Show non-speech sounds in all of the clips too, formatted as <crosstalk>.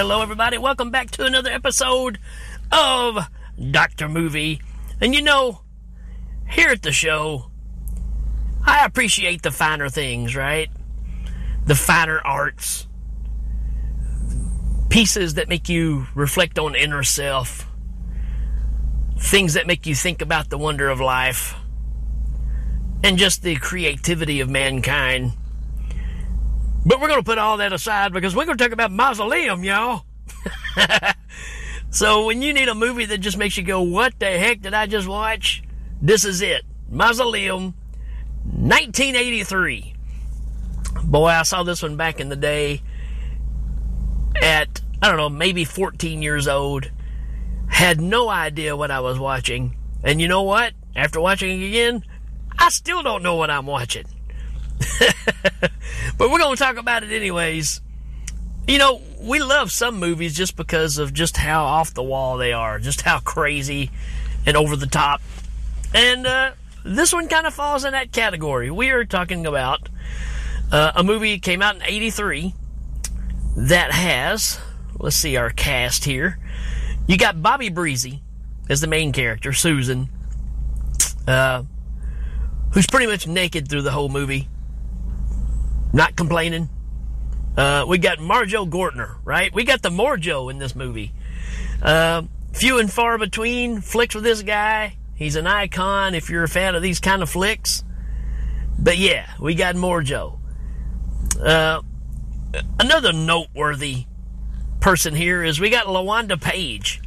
Hello, everybody. Welcome back to another episode of Dr. Movie. And you know, here at the show, I appreciate the finer things, right? The finer arts, pieces that make you reflect on inner self, things that make you think about the wonder of life, and just the creativity of mankind. But we're going to put all that aside because we're going to talk about Mausoleum, y'all. <laughs> so when you need a movie that just makes you go, what the heck did I just watch? This is it. Mausoleum, 1983. Boy, I saw this one back in the day at, I don't know, maybe 14 years old. Had no idea what I was watching. And you know what? After watching it again, I still don't know what I'm watching. <laughs> but we're going to talk about it anyways. You know, we love some movies just because of just how off the wall they are, just how crazy and over the top. And uh, this one kind of falls in that category. We are talking about uh, a movie came out in 83 that has, let's see our cast here. You got Bobbie Bresee as the main character, Susan, uh, who's pretty much naked through the whole movie. Not complaining. Uh, we got Marjoe Gortner, right? We got the Marjoe in this movie. Uh, few and far between flicks with this guy. He's an icon if you're a fan of these kind of flicks. But yeah, we got Marjoe. Uh, another noteworthy person here is we got LaWanda Page.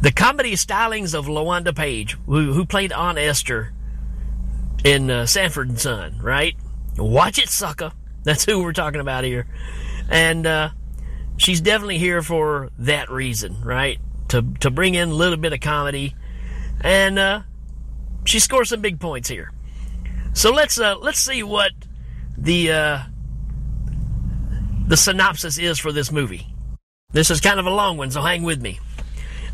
The comedy stylings of LaWanda Page, who, who played Aunt Esther in uh, Sanford and Son, right? Watch it, sucker. That's who we're talking about here. And uh, she's definitely here for that reason, right? To to bring in a little bit of comedy, and uh, she scores some big points here. So let's uh, let's see what the uh, the synopsis is for this movie. This is kind of a long one, so hang with me.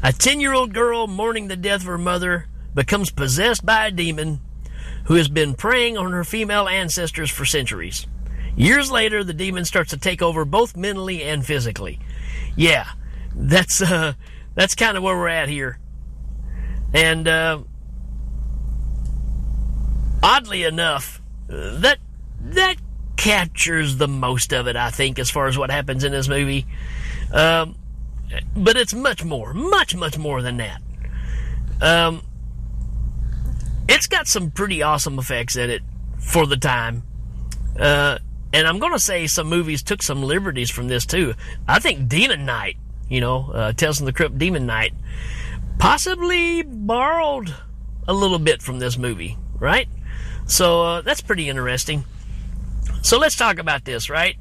A ten-year-old girl mourning the death of her mother becomes possessed by a demon who has been preying on her female ancestors for centuries. Years later, the demon starts to take over both mentally and physically. Yeah, that's uh, that's kind of where we're at here. And uh, oddly enough, that that captures the most of it, I think, as far as what happens in this movie. Um, but it's much more, much, much more than that. Um, it's got some pretty awesome effects in it for the time. Uh, and I'm going to say some movies took some liberties from this too. I think Demon Knight, you know, uh, Tales from the Crypt Demon Knight, possibly borrowed a little bit from this movie, right? So uh, that's pretty interesting. So let's talk about this, right?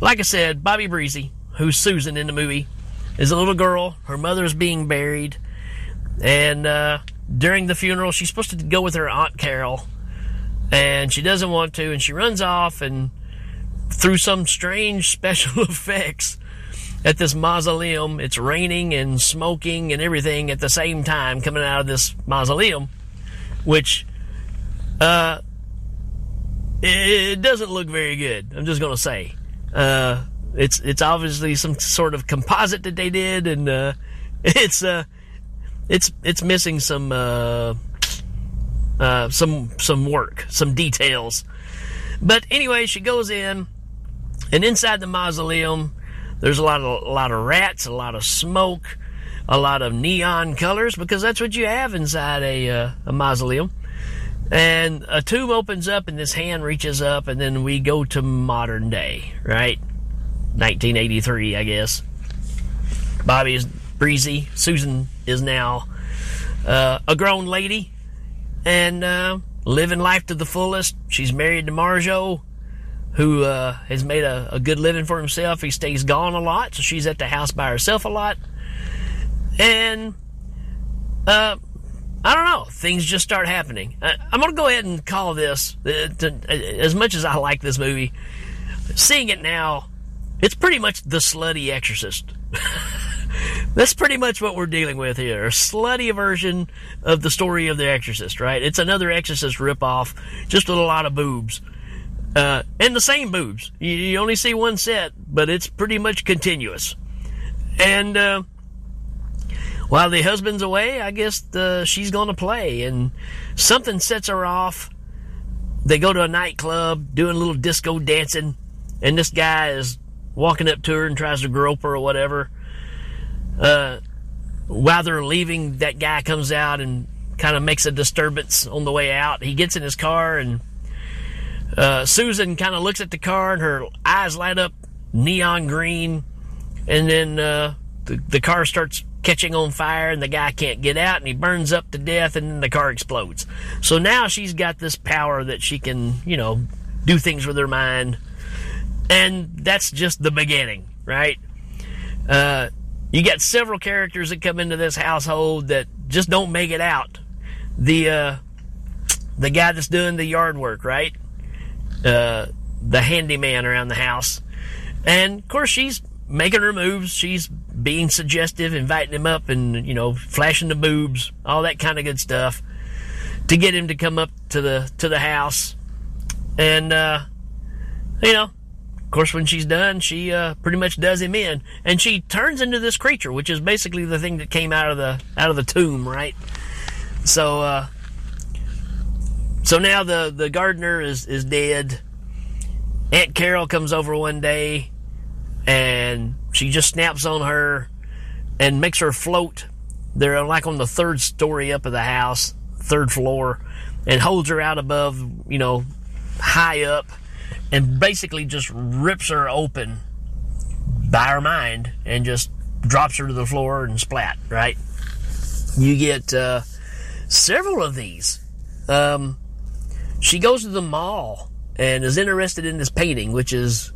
Like I said, Bobbie Bresee, who's Susan in the movie, is a little girl. Her mother's being buried. And uh, during the funeral, she's supposed to go with her Aunt Carol, and she doesn't want to, and she runs off, and through some strange <laughs> special effects at this mausoleum, it's raining and smoking and everything at the same time coming out of this mausoleum, which uh, it doesn't look very good. I'm just gonna say, uh, it's it's obviously some sort of composite that they did, and uh, <laughs> it's uh it's it's missing some uh, uh, some some work, some details. But anyway, she goes in, and inside the mausoleum, there's a lot of a lot of rats, a lot of smoke, a lot of neon colors because that's what you have inside a uh, a mausoleum. And a tomb opens up, and this hand reaches up, and then we go to modern day, right? 1983, I guess. Bobby is breezy. Susan is now uh, a grown lady and uh, living life to the fullest. She's married to Marjoe, who uh, has made a, a, good living for himself. He stays gone a lot, so she's at the house by herself a lot. And uh, I don't know, things just start happening. I, am going to go ahead and call this, uh, to, uh, as much as I like this movie, seeing it now, it's pretty much the slutty exorcist. <laughs> That's pretty much what we're dealing with here. A slutty version of the story of The Exorcist, right? It's another Exorcist ripoff, just with a lot of boobs. Uh, and the same boobs. You, you, only see one set, but it's pretty much continuous. And uh, while the husband's away, I guess the, she's going to play, and something sets her off. They go to a nightclub, doing a little disco dancing, and this guy is walking up to her and tries to grope her or whatever. Uh, while they're leaving, that guy comes out and kind of makes a disturbance on the way out. He gets in his car and uh, Susan kind of looks at the car and her eyes light up neon green. And then uh, the, the car starts catching on fire and the guy can't get out and he burns up to death and then the car explodes. So now she's got this power that she can, you know, do things with her mind. And that's just the beginning, right? Uh, you got several characters that come into this household that just don't make it out the uh, the guy that's doing the yard work, right? Uh, the handyman around the house, and of course she's making her moves. She's being suggestive, inviting him up, and you know, flashing the boobs, all that kind of good stuff, to get him to come up to the to the house, and uh, you know, of course, when she's done, she uh, pretty much does him in, and she turns into this creature, which is basically the thing that came out of the out of the tomb, right? So, uh, so now the, the gardener is, is dead. Aunt Carol comes over one day and she just snaps on her and makes her float. They're like on the third story up of the house, third floor, and holds her out above, you know, high up and basically just rips her open by her mind and just drops her to the floor and splat, right? You get, uh, several of these. Um, she goes to the mall and is interested in this painting, which is,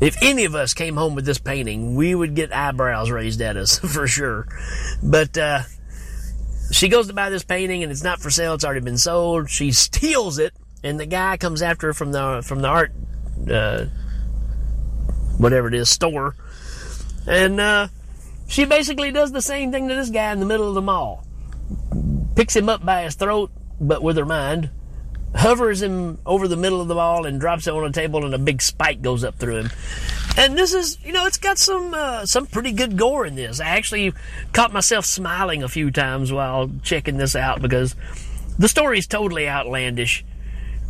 if any of us came home with this painting, we would get eyebrows raised at us <laughs> for sure. But, uh, she goes to buy this painting and it's not for sale. It's already been sold. She steals it and the guy comes after her from the, from the art, uh, whatever it is, store. And, uh, she basically does the same thing to this guy in the middle of the mall picks him up by his throat, but with her mind, hovers him over the middle of the mall and drops it on a table, and a big spike goes up through him. And this is, you know, it's got some uh, some pretty good gore in this. I actually caught myself smiling a few times while checking this out because the story is totally outlandish,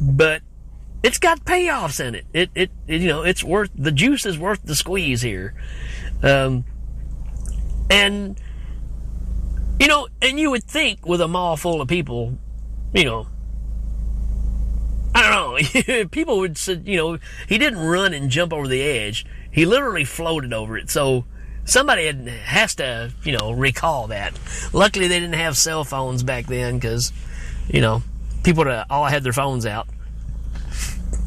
but it's got payoffs in it. It, it, it you know, it's worth the juice is worth the squeeze here. Um, and you know, and you would think with a mall full of people, you know, I don't know, <laughs> people would say, you know, he didn't run and jump over the edge. He literally floated over it. So somebody had, has to, you know, recall that. Luckily, they didn't have cell phones back then because, you know, people all had their phones out.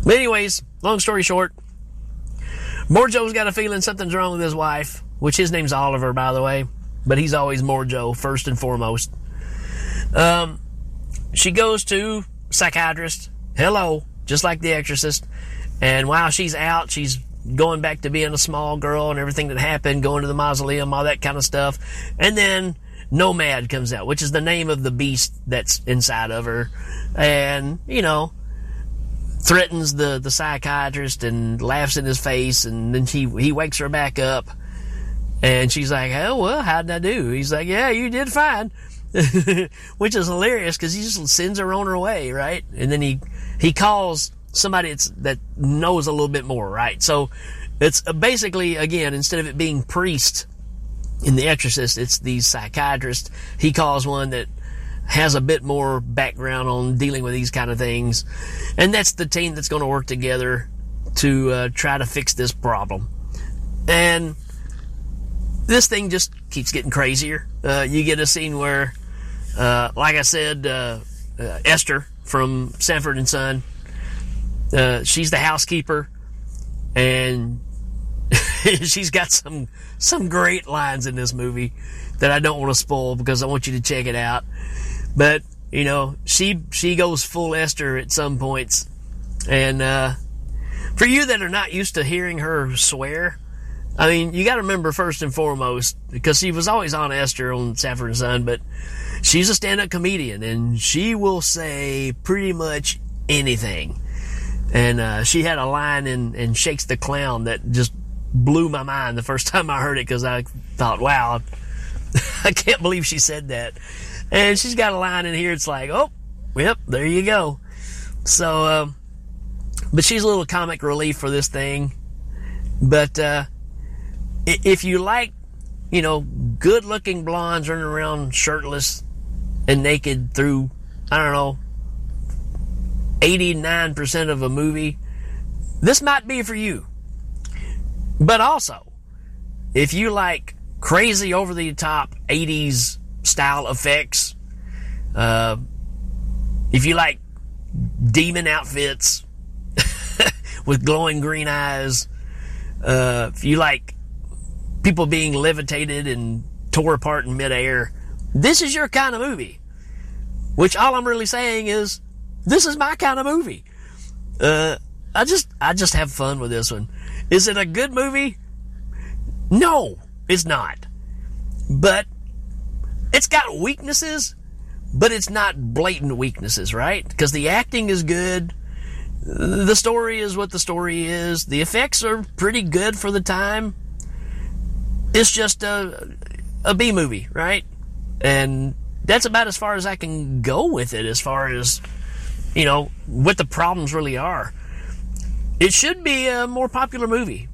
But anyways, long story short, Marjoe's got a feeling something's wrong with his wife, which his name's Oliver, by the way but he's always Morjo first and foremost. Um, she goes to psychiatrist. Hello, just like The Exorcist. And while she's out, she's going back to being a small girl and everything that happened, going to the mausoleum, all that kind of stuff. And then Nomad comes out, which is the name of the beast that's inside of her. And, you know, threatens the, the psychiatrist and laughs in his face. And then he, he wakes her back up. And she's like, oh, well, how did I do? He's like, yeah, you did fine. <laughs> Which is hilarious because he just sends her on her way, right? And then he, he calls somebody that knows a little bit more, right? So it's uh, basically, again, instead of it being priest in The Exorcist, it's the psychiatrist. He calls one that has a bit more background on dealing with these kind of things. And that's the team that's going to work together to uh, try to fix this problem. And this thing just keeps getting crazier. Uh, you get a scene where, uh, like I said, uh, uh Esther from Sanford and Son, uh, she's the housekeeper, and <laughs> she's got some some great lines in this movie that I don't want to spoil because I want you to check it out. But you know, she she goes full Esther at some points, and uh, for you that are not used to hearing her swear, I mean, you got to remember first and foremost because she was always on Esther on Sanford and Son, but she's a stand-up comedian and she will say pretty much anything. And uh, she had a line in, in Shakes the Clown that just blew my mind the first <laughs> time I heard it because I thought, wow, <laughs> I can't believe she said that. And she's got a line in here. It's like, oh, yep, there you go. So, uh, but she's a little comic relief for this thing. But uh, if you like, you know, good looking blondes running around shirtless and naked through, I don't know, 89% of a movie, this might be for you. But also, if you like crazy over the top 80s style effects, uh, if you like demon outfits <laughs> with glowing green eyes, uh, if you like people being levitated and tore apart in midair, this is your kind of movie. Which all I'm really saying is, this is my kind of movie. Uh, I just, I just have fun with this one. Is it a good movie? No, it's not. But it's got weaknesses, but it's not blatant weaknesses, right? Because the acting is good. The story is what the story is. The effects are pretty good for the time. It's just a, a B movie, right? And that's about as far as I can go with it as far as, you know, what the problems really are. It should be a more popular movie,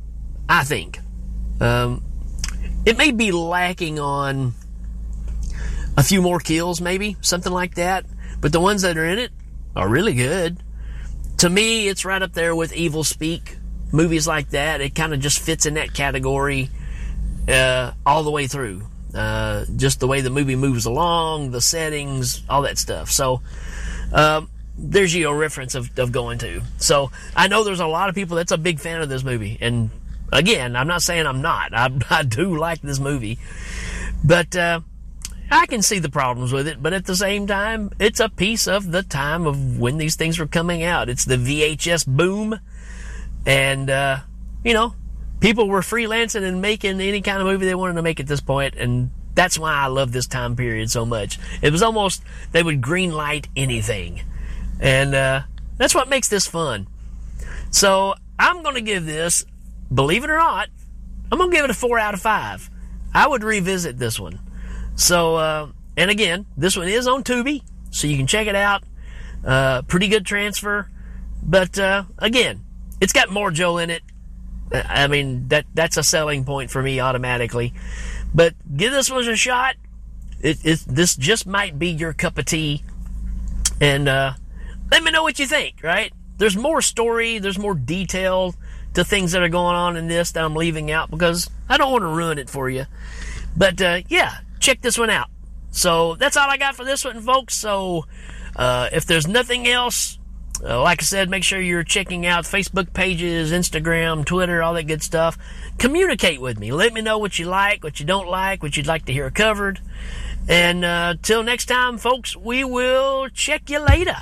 I think. Um, it may be lacking on a few more kills, maybe something like that. But the ones that are in it are really good. To me, it's right up there with Evilspeak. Movies like that, it kind of just fits in that category uh, all the way through. Uh, just the way the movie moves along, the settings, all that stuff. So, um, there's your reference of, of going to. So I know there's a lot of people that's a big fan of this movie. And again, I'm not saying I'm not. I, <laughs> I do like this movie. But, uh, I can see the problems with it, but at the same time, it's a piece of the time of when these things were coming out. It's the VHS boom. And, uh, you know, people were freelancing and making any kind of movie they wanted to make at this point, and that's why I love this time period so much. It was almost, they would green light anything. And uh, that's what makes this fun. So I'm going to give this, believe it or not, I'm going to give it a four out of five. I would revisit this one. So, uh, and again, this one is on Tubi, so you can check it out. Uh, pretty good transfer. But uh, again, it's got Marjoe in it. I mean, that that's a selling point for me automatically. But give this one a shot. It, it, this just might be your cup of tea. And uh, let me know what you think, right? There's more story, there's more detail to things that are going on in this that I'm leaving out because I don't want to ruin it for you. But uh, yeah, check this one out. So that's all I got for this one, folks. So uh, if there's nothing else, uh, like I said, make sure you're checking out Facebook pages, Instagram, Twitter, all that good stuff. Communicate with me. Let me know what you like, what you don't like, what you'd like to hear covered. And uh, till next time, folks, we will check you later.